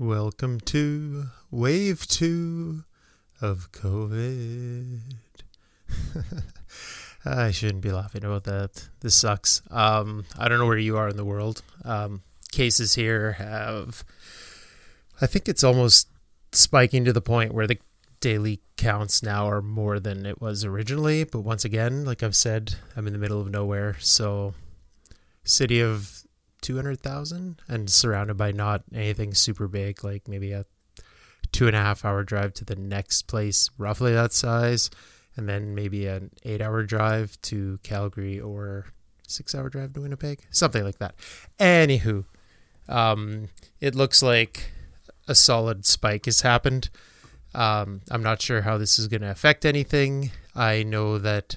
Welcome to wave two of COVID. I shouldn't be laughing about that. This sucks. Um, I don't know where you are in the world. Um, cases here have, I think it's almost spiking to the point where the daily counts now are more than it was originally. But once again, like I've said, I'm in the middle of nowhere. So, city of 200,000 and surrounded by not anything super big, like maybe a two and a half hour drive to the next place, roughly that size, and then maybe an eight hour drive to Calgary or six hour drive to Winnipeg, something like that. Anywho, um, it looks like a solid spike has happened. Um, I'm not sure how this is going to affect anything. I know that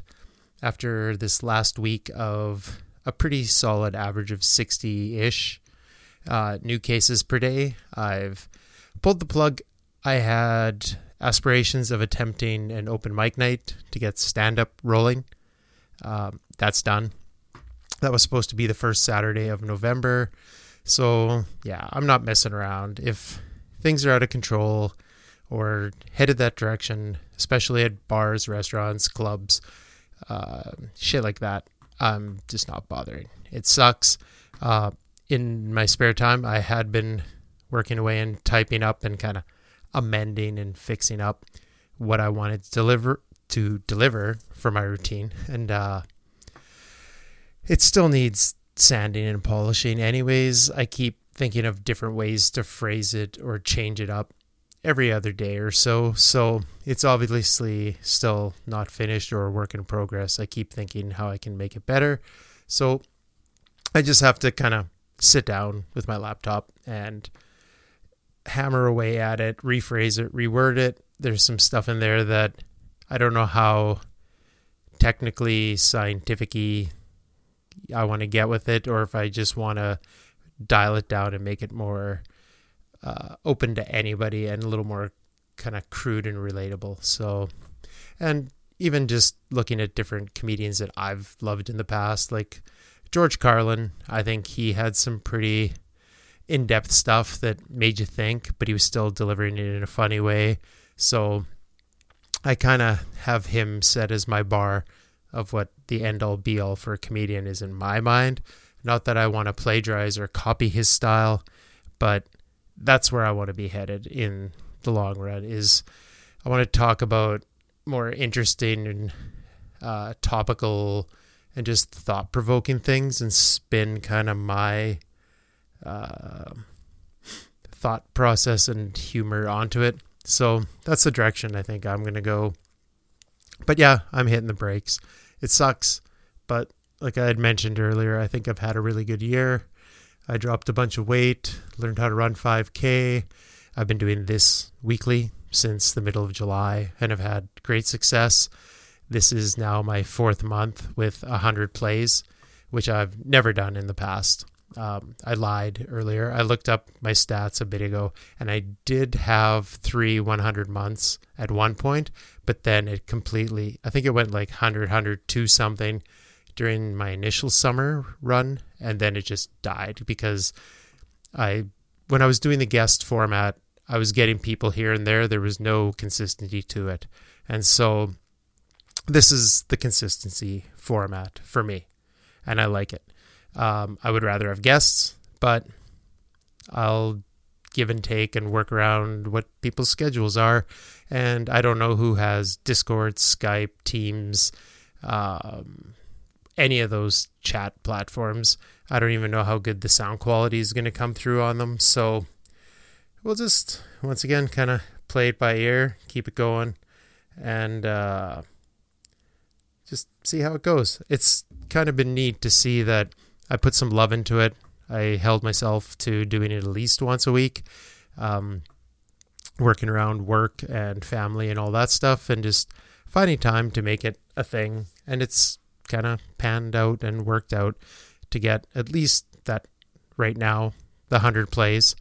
after this last week of a pretty solid average of 60 ish uh, new cases per day. I've pulled the plug. I had aspirations of attempting an open mic night to get stand up rolling. Um, that's done. That was supposed to be the first Saturday of November. So, yeah, I'm not messing around. If things are out of control or headed that direction, especially at bars, restaurants, clubs, uh, shit like that, I'm just not bothering. It sucks. Uh, in my spare time, I had been working away and typing up and kind of amending and fixing up what I wanted to deliver to deliver for my routine, and uh, it still needs sanding and polishing. Anyways, I keep thinking of different ways to phrase it or change it up every other day or so. So it's obviously still not finished or a work in progress. I keep thinking how I can make it better. So I just have to kind of sit down with my laptop and hammer away at it, rephrase it, reword it. There's some stuff in there that I don't know how technically scientific I want to get with it or if I just want to dial it down and make it more uh, open to anybody and a little more kind of crude and relatable. So, and even just looking at different comedians that I've loved in the past, like George Carlin, I think he had some pretty in depth stuff that made you think, but he was still delivering it in a funny way. So I kind of have him set as my bar of what the end all be all for a comedian is in my mind. Not that I want to plagiarize or copy his style, but that's where I want to be headed in the long run. Is I want to talk about more interesting and uh, topical and just thought provoking things and spin kind of my uh, thought process and humor onto it. So that's the direction I think I'm going to go. But yeah, I'm hitting the brakes. It sucks, but like I had mentioned earlier, I think I've had a really good year. I dropped a bunch of weight, learned how to run 5K. I've been doing this weekly since the middle of July and have had great success. This is now my fourth month with 100 plays, which I've never done in the past. Um, I lied earlier. I looked up my stats a bit ago and I did have three 100 months at one point, but then it completely, I think it went like 100, 102 something during my initial summer run, and then it just died because I, when I was doing the guest format, I was getting people here and there. There was no consistency to it, and so this is the consistency format for me, and I like it. Um, I would rather have guests, but I'll give and take and work around what people's schedules are. And I don't know who has Discord, Skype, Teams, um, any of those chat platforms. I don't even know how good the sound quality is going to come through on them. So we'll just, once again, kind of play it by ear, keep it going, and uh, just see how it goes. It's kind of been neat to see that I put some love into it. I held myself to doing it at least once a week, um, working around work and family and all that stuff, and just finding time to make it a thing. And it's kind of panned out and worked out to get at least that right now the 100 plays.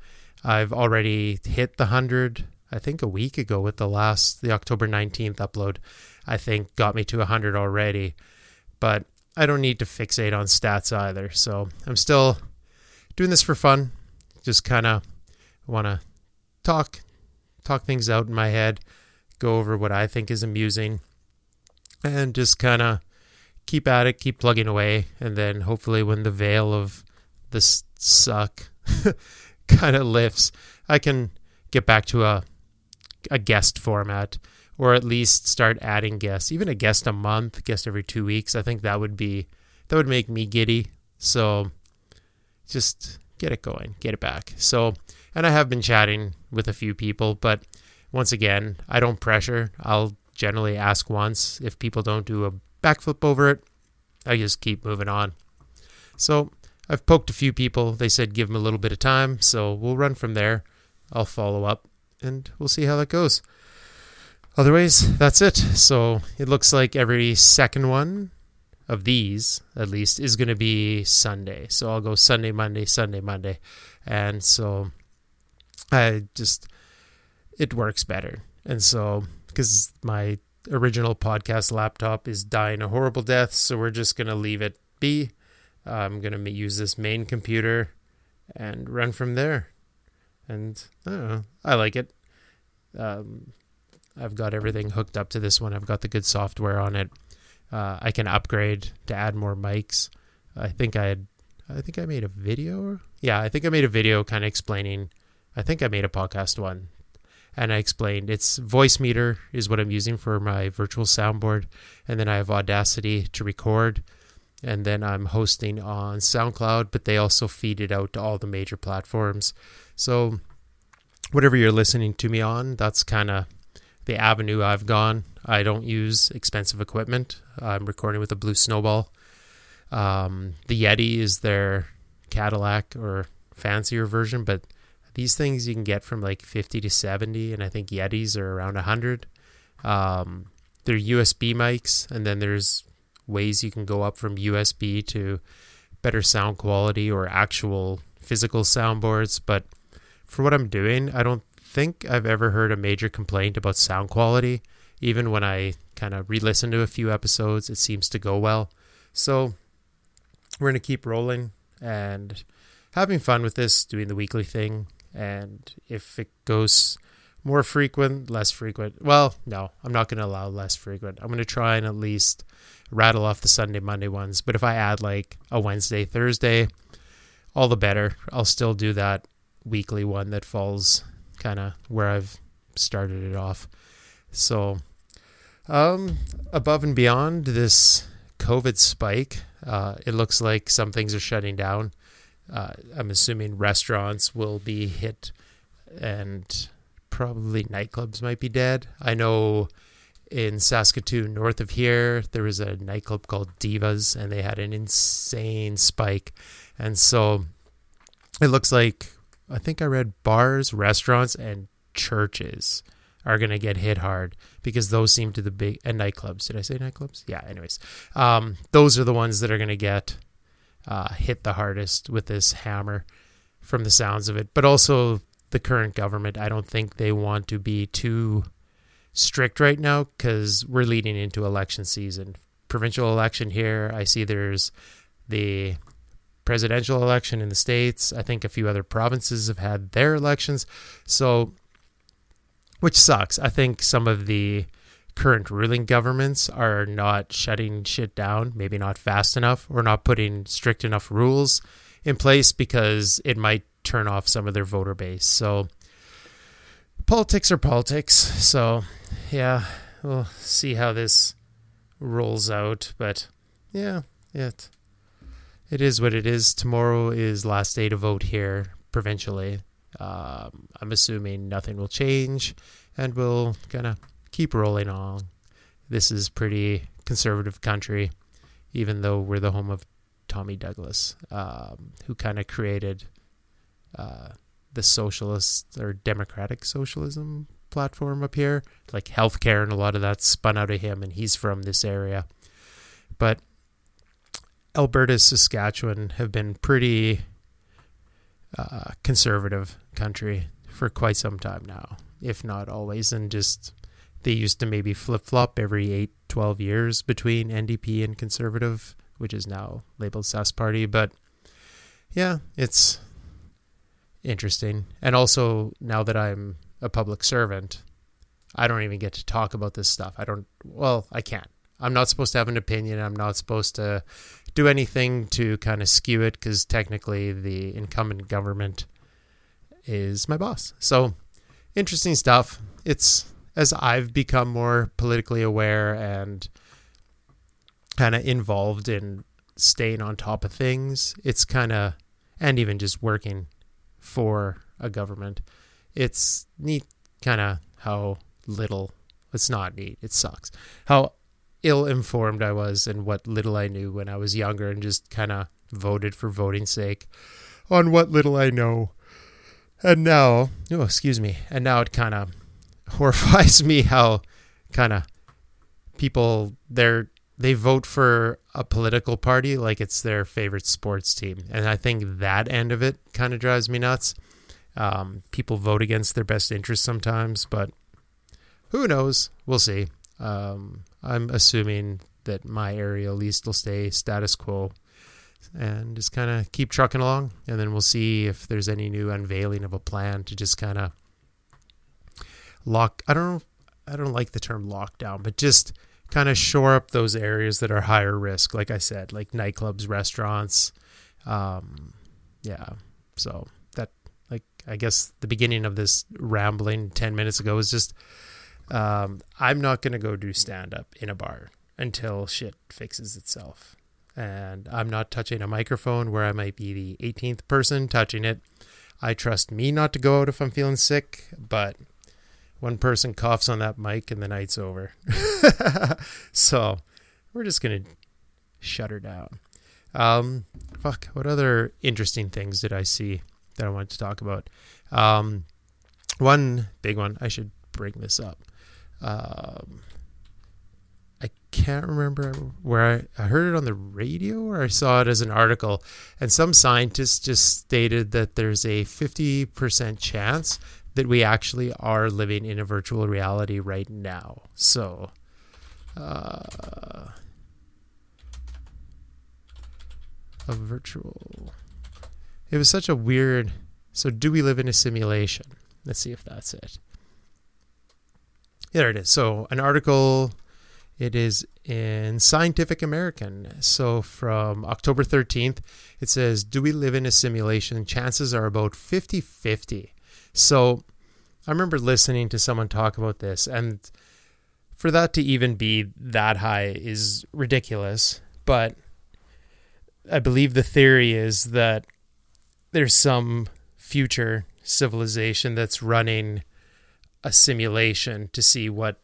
I've already hit the 100 I think a week ago with the last the October 19th upload. I think got me to 100 already. But I don't need to fixate on stats either. So I'm still doing this for fun. Just kind of want to talk talk things out in my head, go over what I think is amusing, and just kind of keep at it, keep plugging away, and then hopefully when the veil of this suck kind of lifts, I can get back to a a guest format or at least start adding guests, even a guest a month, guest every 2 weeks. I think that would be that would make me giddy. So just get it going, get it back. So, and I have been chatting with a few people, but once again, I don't pressure. I'll generally ask once. If people don't do a backflip over it, I just keep moving on. So, I've poked a few people. They said give them a little bit of time, so we'll run from there. I'll follow up and we'll see how that goes. Otherwise, that's it. So, it looks like every second one of these, at least, is going to be Sunday. So I'll go Sunday, Monday, Sunday, Monday. And so I just, it works better. And so, because my original podcast laptop is dying a horrible death, so we're just going to leave it be. I'm going to use this main computer and run from there. And I don't know, I like it. Um, I've got everything hooked up to this one. I've got the good software on it. Uh, I can upgrade to add more mics. I think I had, I think I made a video. Yeah, I think I made a video kind of explaining. I think I made a podcast one, and I explained it's Voicemeeter is what I'm using for my virtual soundboard, and then I have Audacity to record, and then I'm hosting on SoundCloud, but they also feed it out to all the major platforms. So whatever you're listening to me on, that's kind of the avenue I've gone. I don't use expensive equipment. I'm recording with a Blue Snowball. Um, the Yeti is their Cadillac or fancier version, but these things you can get from like 50 to 70, and I think Yetis are around 100. Um, they're USB mics, and then there's ways you can go up from USB to better sound quality or actual physical soundboards. But for what I'm doing, I don't think I've ever heard a major complaint about sound quality. Even when I kind of re listen to a few episodes, it seems to go well. So we're going to keep rolling and having fun with this, doing the weekly thing. And if it goes more frequent, less frequent, well, no, I'm not going to allow less frequent. I'm going to try and at least rattle off the Sunday, Monday ones. But if I add like a Wednesday, Thursday, all the better. I'll still do that weekly one that falls kind of where I've started it off. So, um, above and beyond this COVID spike, uh, it looks like some things are shutting down. Uh, I'm assuming restaurants will be hit and probably nightclubs might be dead. I know in Saskatoon, north of here, there was a nightclub called Divas and they had an insane spike. And so it looks like I think I read bars, restaurants, and churches are going to get hit hard because those seem to the big and nightclubs. Did I say nightclubs? Yeah. Anyways, um, those are the ones that are going to get uh, hit the hardest with this hammer, from the sounds of it. But also the current government. I don't think they want to be too strict right now because we're leading into election season. Provincial election here. I see there's the presidential election in the states. I think a few other provinces have had their elections. So, which sucks. I think some of the current ruling governments are not shutting shit down, maybe not fast enough, or not putting strict enough rules in place because it might turn off some of their voter base. So, politics are politics. So, yeah, we'll see how this rolls out. But, yeah, it it is what it is. Tomorrow is last day to vote here provincially. Um, I'm assuming nothing will change, and we'll kind of keep rolling on. This is pretty conservative country, even though we're the home of Tommy Douglas, um, who kind of created uh, the socialist or democratic socialism platform up here, like healthcare and a lot of that spun out of him, and he's from this area. But Alberta, Saskatchewan have been pretty uh, conservative country for quite some time now, if not always. And just they used to maybe flip flop every 8, 12 years between NDP and conservative, which is now labeled Sask Party. But yeah, it's interesting. And also, now that I'm a public servant, I don't even get to talk about this stuff. I don't, well, I can't. I'm not supposed to have an opinion. I'm not supposed to do anything to kind of skew it because technically the incumbent government is my boss. So, interesting stuff. It's as I've become more politically aware and kind of involved in staying on top of things, it's kind of, and even just working for a government, it's neat kind of how little, it's not neat, it sucks. How ill informed I was and what little I knew when I was younger and just kind of voted for voting's sake on what little I know. And now, oh, excuse me. And now it kind of horrifies me how kind of people they're they vote for a political party like it's their favorite sports team. And I think that end of it kind of drives me nuts. Um, people vote against their best interests sometimes, but who knows? We'll see. Um, I'm assuming that my area at least will stay status quo and just kind of keep trucking along. And then we'll see if there's any new unveiling of a plan to just kind of lock. I don't. I don't like the term lockdown, but just kind of shore up those areas that are higher risk. Like I said, like nightclubs, restaurants. Um, yeah. So that, like, I guess the beginning of this rambling ten minutes ago was just um, I'm not to go do stand up in a bar until shit fixes itself. And I'm not touching a microphone where I might be the 18th person touching it. I trust me not to go out if I'm feeling sick, but one person coughs on that mic and the night's over. so we're just going to shut her down. Um, fuck, what other interesting things did I see that I wanted to talk about? Um, one big one, I should bring this up. Um, I can't remember where I, I heard it on the radio or I saw it as an article. And some scientists just stated that there's a 50% chance that we actually are living in a virtual reality right now. So, uh, a virtual. It was such a weird. So, do we live in a simulation? Let's see if that's it. There it is. So an article. It is in Scientific American. So from October 13th, it says, Do we live in a simulation? Chances are about 50 50. So I remember listening to someone talk about this, and for that to even be that high is ridiculous. But I believe the theory is that there's some future civilization that's running a simulation to see what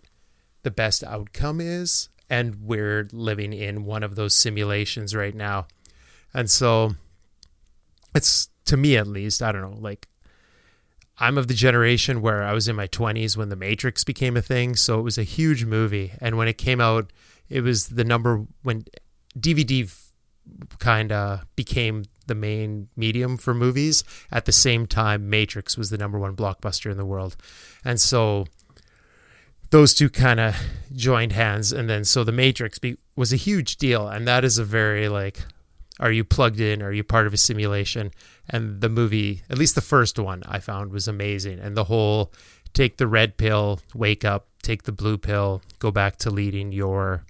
the best outcome is. And we're living in one of those simulations right now. And so it's to me at least, I don't know, like I'm of the generation where I was in my 20s when The Matrix became a thing. So it was a huge movie. And when it came out, it was the number when DVD kind of became the main medium for movies. At the same time, Matrix was the number one blockbuster in the world. And so those two kind of joined hands. And then so the Matrix be, was a huge deal. And that is a very like, are you plugged in? Are you part of a simulation? And the movie, at least the first one, I found was amazing. And the whole take the red pill, wake up, take the blue pill, go back to leading your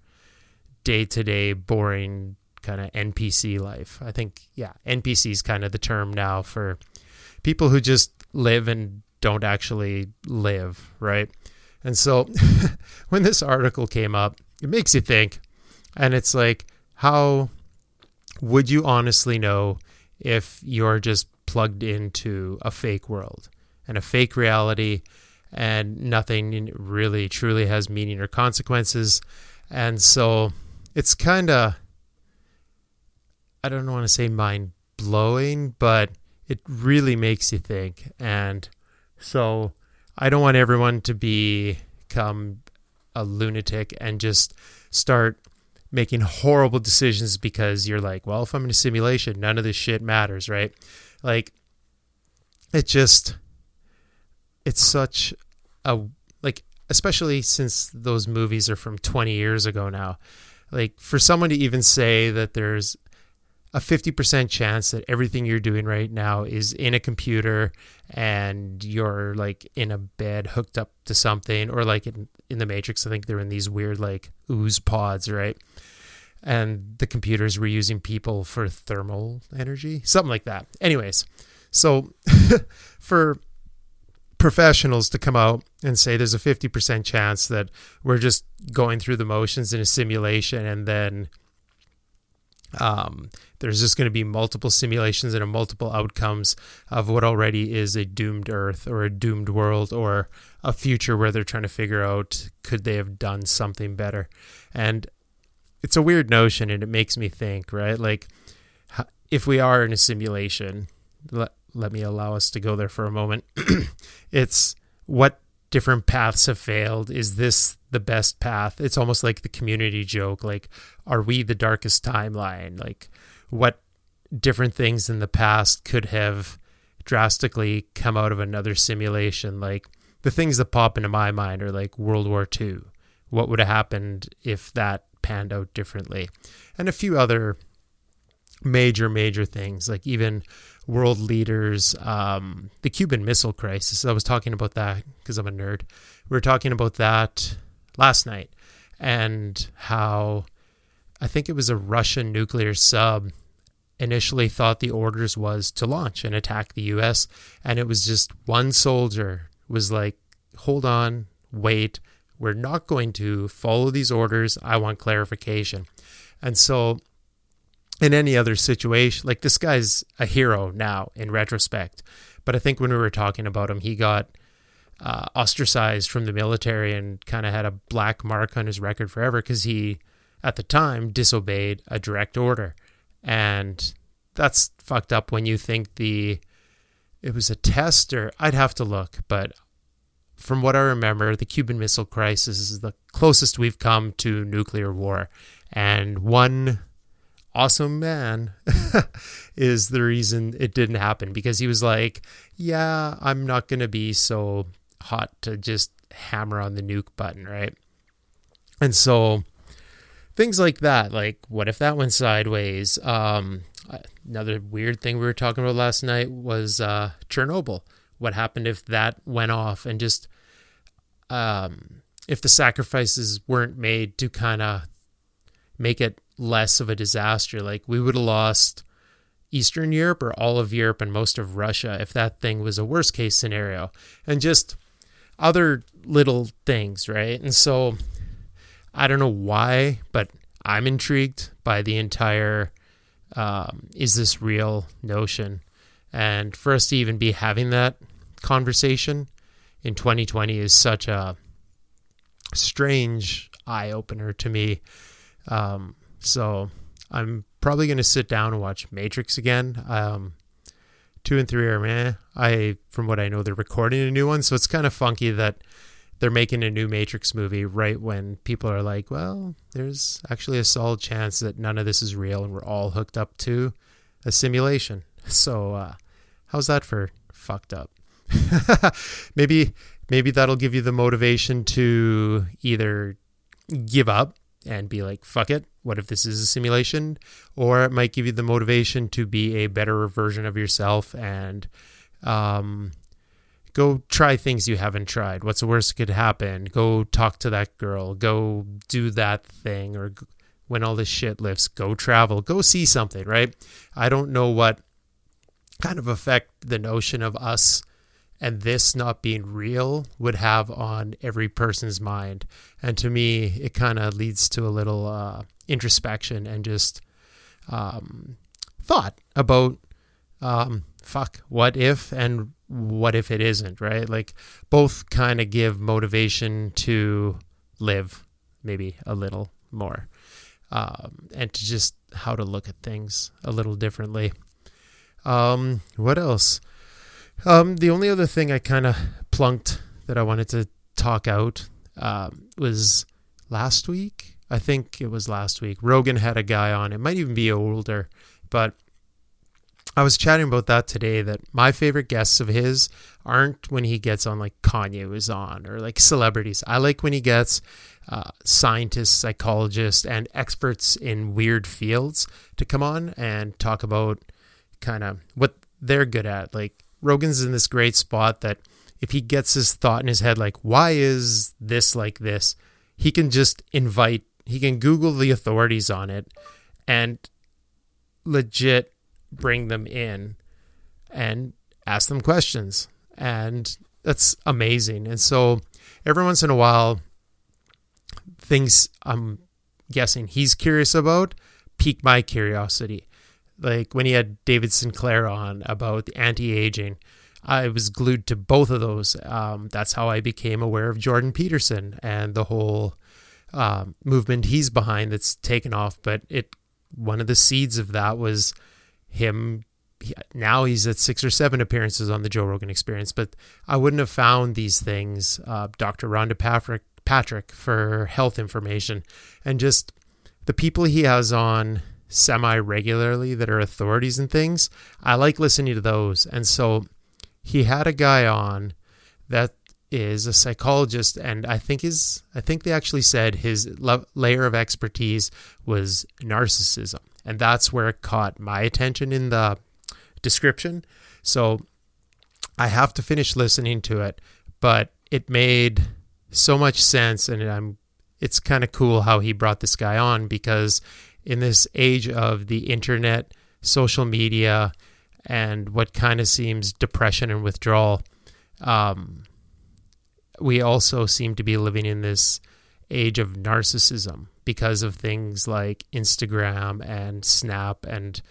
day to day boring kind of NPC life. I think, yeah, NPC is kind of the term now for people who just live and don't actually live, right? And so when this article came up, it makes you think. And it's like, how would you honestly know if you're just plugged into a fake world and a fake reality and nothing really truly has meaning or consequences? And so it's kind of I don't want to say mind blowing, but it really makes you think. And so I don't want everyone to become a lunatic and just start making horrible decisions because you're like, well, if I'm in a simulation, none of this shit matters, right? Like, it just, it's such a, like, especially since those movies are from 20 years ago now. Like, for someone to even say that there's a 50% chance that everything you're doing right now is in a computer and you're like in a bed hooked up to something or like in, in the matrix i think they're in these weird like ooze pods right? And the computers were using people for thermal energy something like that. Anyways so for professionals to come out and say there's a 50% chance that we're just going through the motions in a simulation and then um, there's just going to be multiple simulations and multiple outcomes of what already is a doomed earth or a doomed world or a future where they're trying to figure out could they have done something better? And it's a weird notion and it makes me think right? Like if we are in a simulation let, let me allow us to go there for a moment. It's what different paths have failed. Is this the best path? It's almost like the community joke like are we the darkest timeline? Like what different things in the past could have drastically come out of another simulation? Like the things that pop into my mind are like world war ii what would have happened if that panned out differently? And a few other major major things like even world leaders, um, the Cuban Missile Crisis. I was talking about that because I'm a nerd. We were talking about that last night and how I think it was a Russian nuclear sub initially thought the orders was to launch and attack the US and it was just one soldier was like hold on wait we're not going to follow these orders I want clarification and so in any other situation. Like this guy's a hero now in retrospect, but I think when we were talking about him, he got uh, ostracized from the military and kind of had a black mark on his record forever because he, at the time, disobeyed a direct order, and that's fucked up when you think the it was a test or I'd have to look, but from what I remember, the Cuban Missile Crisis is the closest we've come to nuclear war. And one awesome man is the reason it didn't happen because he was like, yeah, I'm not going to be so hot to just hammer on the nuke button, right? And so things like that, like what if that went sideways? Um, another weird thing we were talking about last night was uh, Chernobyl. What happened if that went off and just um, if the sacrifices weren't made to kind of make it less of a disaster. Like we would have lost Eastern Europe or all of Europe and most of Russia if that thing was a worst case scenario. And just other little things, right? And so I don't know why, but I'm intrigued by the entire um, is this real notion. And for us to even be having that conversation in 2020 is such a strange eye opener to me. Um, so I'm probably going to sit down and watch Matrix again. Um, two and three are meh. I, from what I know, they're recording a new one, so it's kind of funky that they're making a new Matrix movie right when people are like, well, there's actually a solid chance that none of this is real and we're all hooked up to a simulation. So, uh, how's that for fucked up? maybe, maybe that'll give you the motivation to either give up and be like, fuck it, what if this is a simulation? Or it might give you the motivation to be a better version of yourself and um, go try things you haven't tried. What's the worst that could happen? Go talk to that girl. Go do that thing. Or when all this shit lifts, go travel. Go see something, right? I don't know what kind of effect the notion of us and this not being real would have on every person's mind. And to me, it kind of leads to a little uh, introspection and just um, thought about um, fuck, what if and what if it isn't, right? Like both kind of give motivation to live maybe a little more um, and to just how to look at things a little differently. Um, what else? Um, the only other thing I kind of plunked that I wanted to talk out um, was last week. I think it was last week. Rogan had a guy on. It might even be older, but I was chatting about that today that my favorite guests of his aren't when he gets on like Kanye was on or like celebrities. I like when he gets uh, scientists, psychologists, and experts in weird fields to come on and talk about kind of what they're good at. Like Rogan's in this great spot that if he gets his thought in his head, like, why is this like this? He can just invite, he can Google the authorities on it and legit bring them in and ask them questions. And that's amazing. And so every once in a while, things I'm guessing he's curious about pique my curiosity. Like when he had David Sinclair on about the anti aging, I was glued to both of those. Um, that's how I became aware of Jordan Peterson and the whole um, movement he's behind that's taken off. But it one of the seeds of that was him now he's at six or seven appearances on the Joe Rogan Experience, but I wouldn't have found these things, uh, Dr. Rhonda Patrick, Patrick, for health information, and just the people he has on semi regularly that are authorities and things. I like listening to those, and so he had a guy on that is a psychologist, and I think his I think they actually said his layer of expertise was narcissism and that's where it caught my attention in the description. So I have to finish listening to it, but it made so much sense and I'm it's kind of cool how he brought this guy on because in this age of the internet, social media, and what kind of seems depression and withdrawal, um, we also seem to be living in this age of narcissism because of things like Instagram and Snap and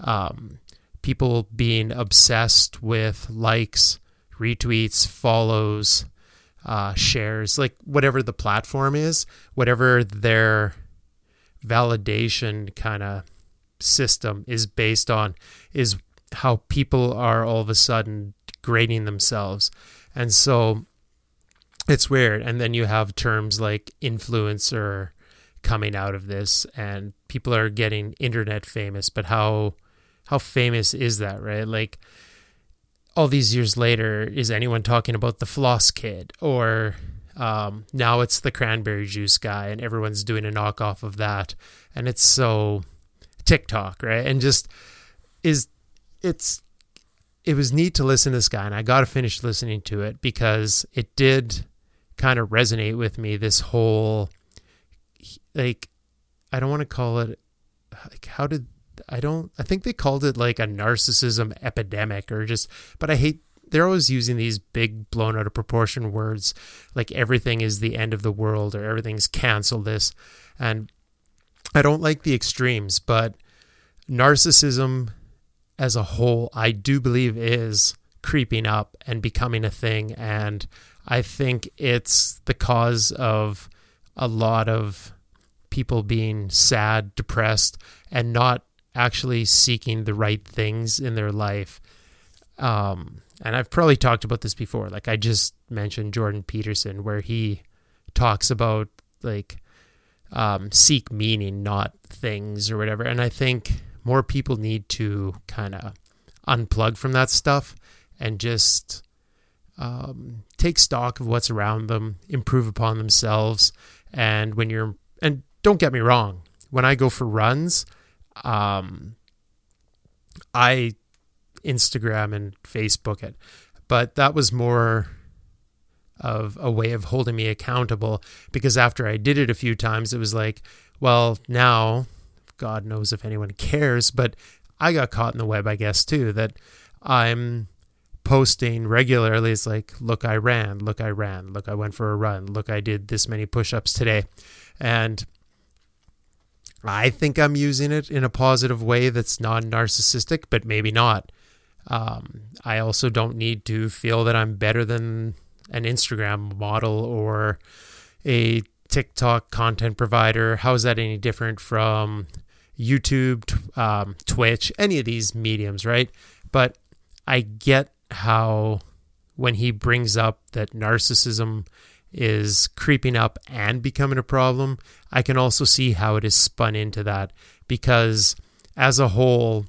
um, people being obsessed with likes, retweets, follows, uh, shares, like whatever the platform is, whatever their validation kind of system is based on, is how people are all of a sudden grading themselves. And so it's weird. And then you have terms like influencer coming out of this and people are getting internet famous but how how famous is that right like all these years later is anyone talking about the floss kid or um, now it's the cranberry juice guy and everyone's doing a knockoff of that. And it's so tiktok right? And just is it's it was neat to listen to this guy and i got to finish listening to it because it did kind of resonate with me this whole like I don't want to call it like how did I don't I think they called it like a narcissism epidemic or just but I hate they're always using these big blown out of proportion words like everything is the end of the world or everything's canceled this and I don't like the extremes but narcissism as a whole I do believe is creeping up and becoming a thing and I think it's the cause of a lot of people being sad, depressed, and not actually seeking the right things in their life. Um, and I've probably talked about this before. Like I just mentioned Jordan Peterson, where he talks about like um, seek meaning, not things or whatever. And I think more people need to kind of unplug from that stuff and just um, take stock of what's around them, improve upon themselves. And when you're, and don't get me wrong, when I go for runs, um, I Instagram and Facebook it, but that was more of a way of holding me accountable because after I did it a few times, it was like, well, now God knows if anyone cares, but I got caught in the web, I guess, too, that I'm posting regularly. It's like, look, I ran, look, I ran, look, I went for a run, look, I did this many push ups today. And I think I'm using it in a positive way that's non narcissistic, but maybe not. Um, I also don't need to feel that I'm better than an Instagram model or a TikTok content provider. How is that any different from YouTube, um, Twitch, any of these mediums, right? But I get how when he brings up that narcissism is creeping up and becoming a problem, I can also see how it is spun into that because as a whole,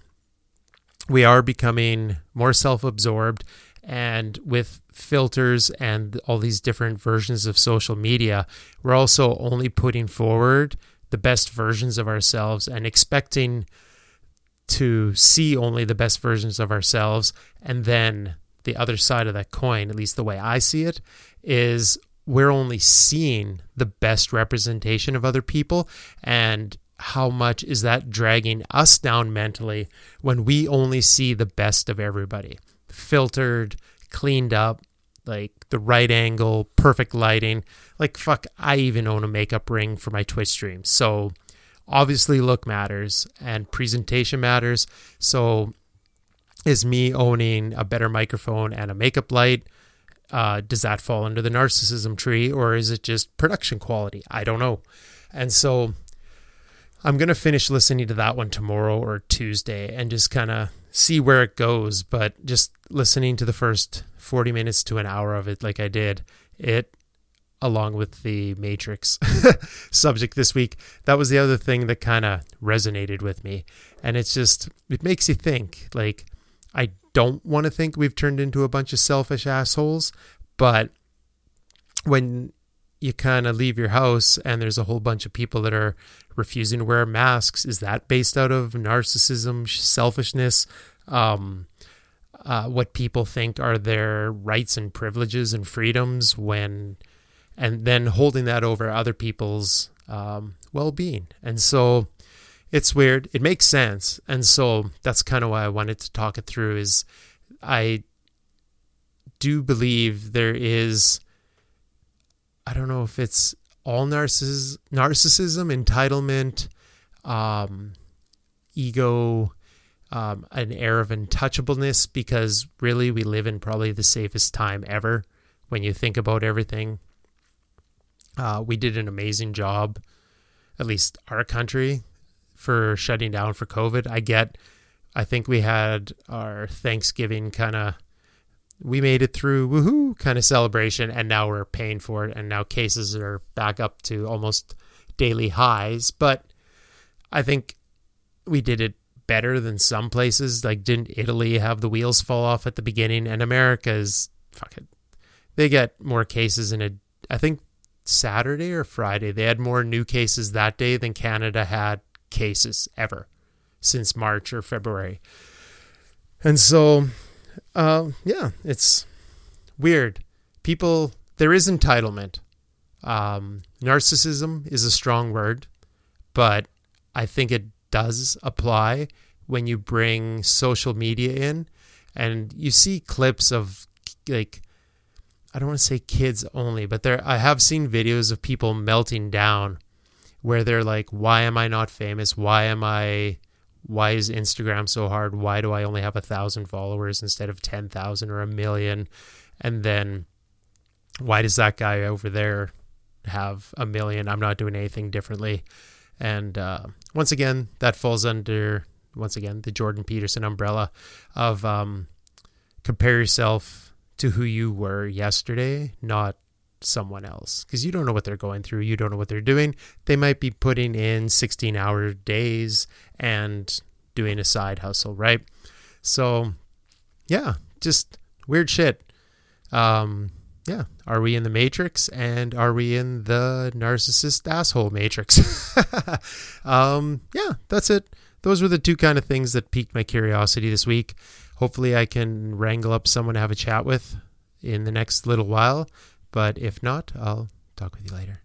we are becoming more self absorbed. And with filters and all these different versions of social media, we're also only putting forward the best versions of ourselves and expecting to see only the best versions of ourselves. And then the other side of that coin, at least the way I see it, is we're only seeing the best representation of other people. And how much is that dragging us down mentally when we only see the best of everybody? Filtered, cleaned up, like the right angle, perfect lighting. Like, fuck, I even own a makeup ring for my Twitch stream. So, obviously, look matters and presentation matters. So, is me owning a better microphone and a makeup light? Uh, does that fall under the narcissism tree or is it just production quality? I don't know. And so I'm going to finish listening to that one tomorrow or Tuesday and just kind of see where it goes. But just listening to the first 40 minutes to an hour of it, like I did, it, along with the Matrix subject this week, that was the other thing that kind of resonated with me. And it's just, it makes you think like, I don't want to think we've turned into a bunch of selfish assholes, but when you kind of leave your house and there's a whole bunch of people that are refusing to wear masks, is that based out of narcissism, selfishness? Um, uh, what people think are their rights and privileges and freedoms when, and then holding that over other people's um, well being. And so it's weird. It makes sense. And so that's kind of why I wanted to talk it through is I do believe there is I don't know if it's all narciss- narcissism, entitlement, um, ego, um, an air of untouchableness, because really we live in probably the safest time ever when you think about everything. Uh, we did an amazing job, at least our country, for shutting down for COVID. I get, I think we had our Thanksgiving kind of, we made it through woohoo kind of celebration, and now we're paying for it, and now cases are back up to almost daily highs. But I think we did it better than some places. Like, didn't Italy have the wheels fall off at the beginning? And America's fuck it, they get more cases in a. I think Saturday or Friday they had more new cases that day than Canada had cases ever since March or February. And so, uh, yeah, it's weird. People, there is entitlement. Um, narcissism is a strong word, but I think it does apply when you bring social media in and you see clips of like I don't want to say kids only, but there I have seen videos of people melting down where they're like, why am I not famous? Why am I, why is Instagram so hard? Why do I only have a thousand followers instead of 10,000 or a million? And then why does that guy over there have a million? I'm not doing anything differently. And uh, once again, that falls under, once again, the Jordan Peterson umbrella of um, compare yourself to who you were yesterday, not someone else because you don't know what they're going through. You don't know what they're doing. They might be putting in 16 hour days and doing a side hustle, right? So, yeah, just weird shit. Um, yeah, are we in the matrix and are we in the narcissist asshole matrix? um, yeah, that's it. Those were the two kind of things that piqued my curiosity this week. Hopefully, I can wrangle up someone to have a chat with in the next little while. But if not, I'll talk with you later.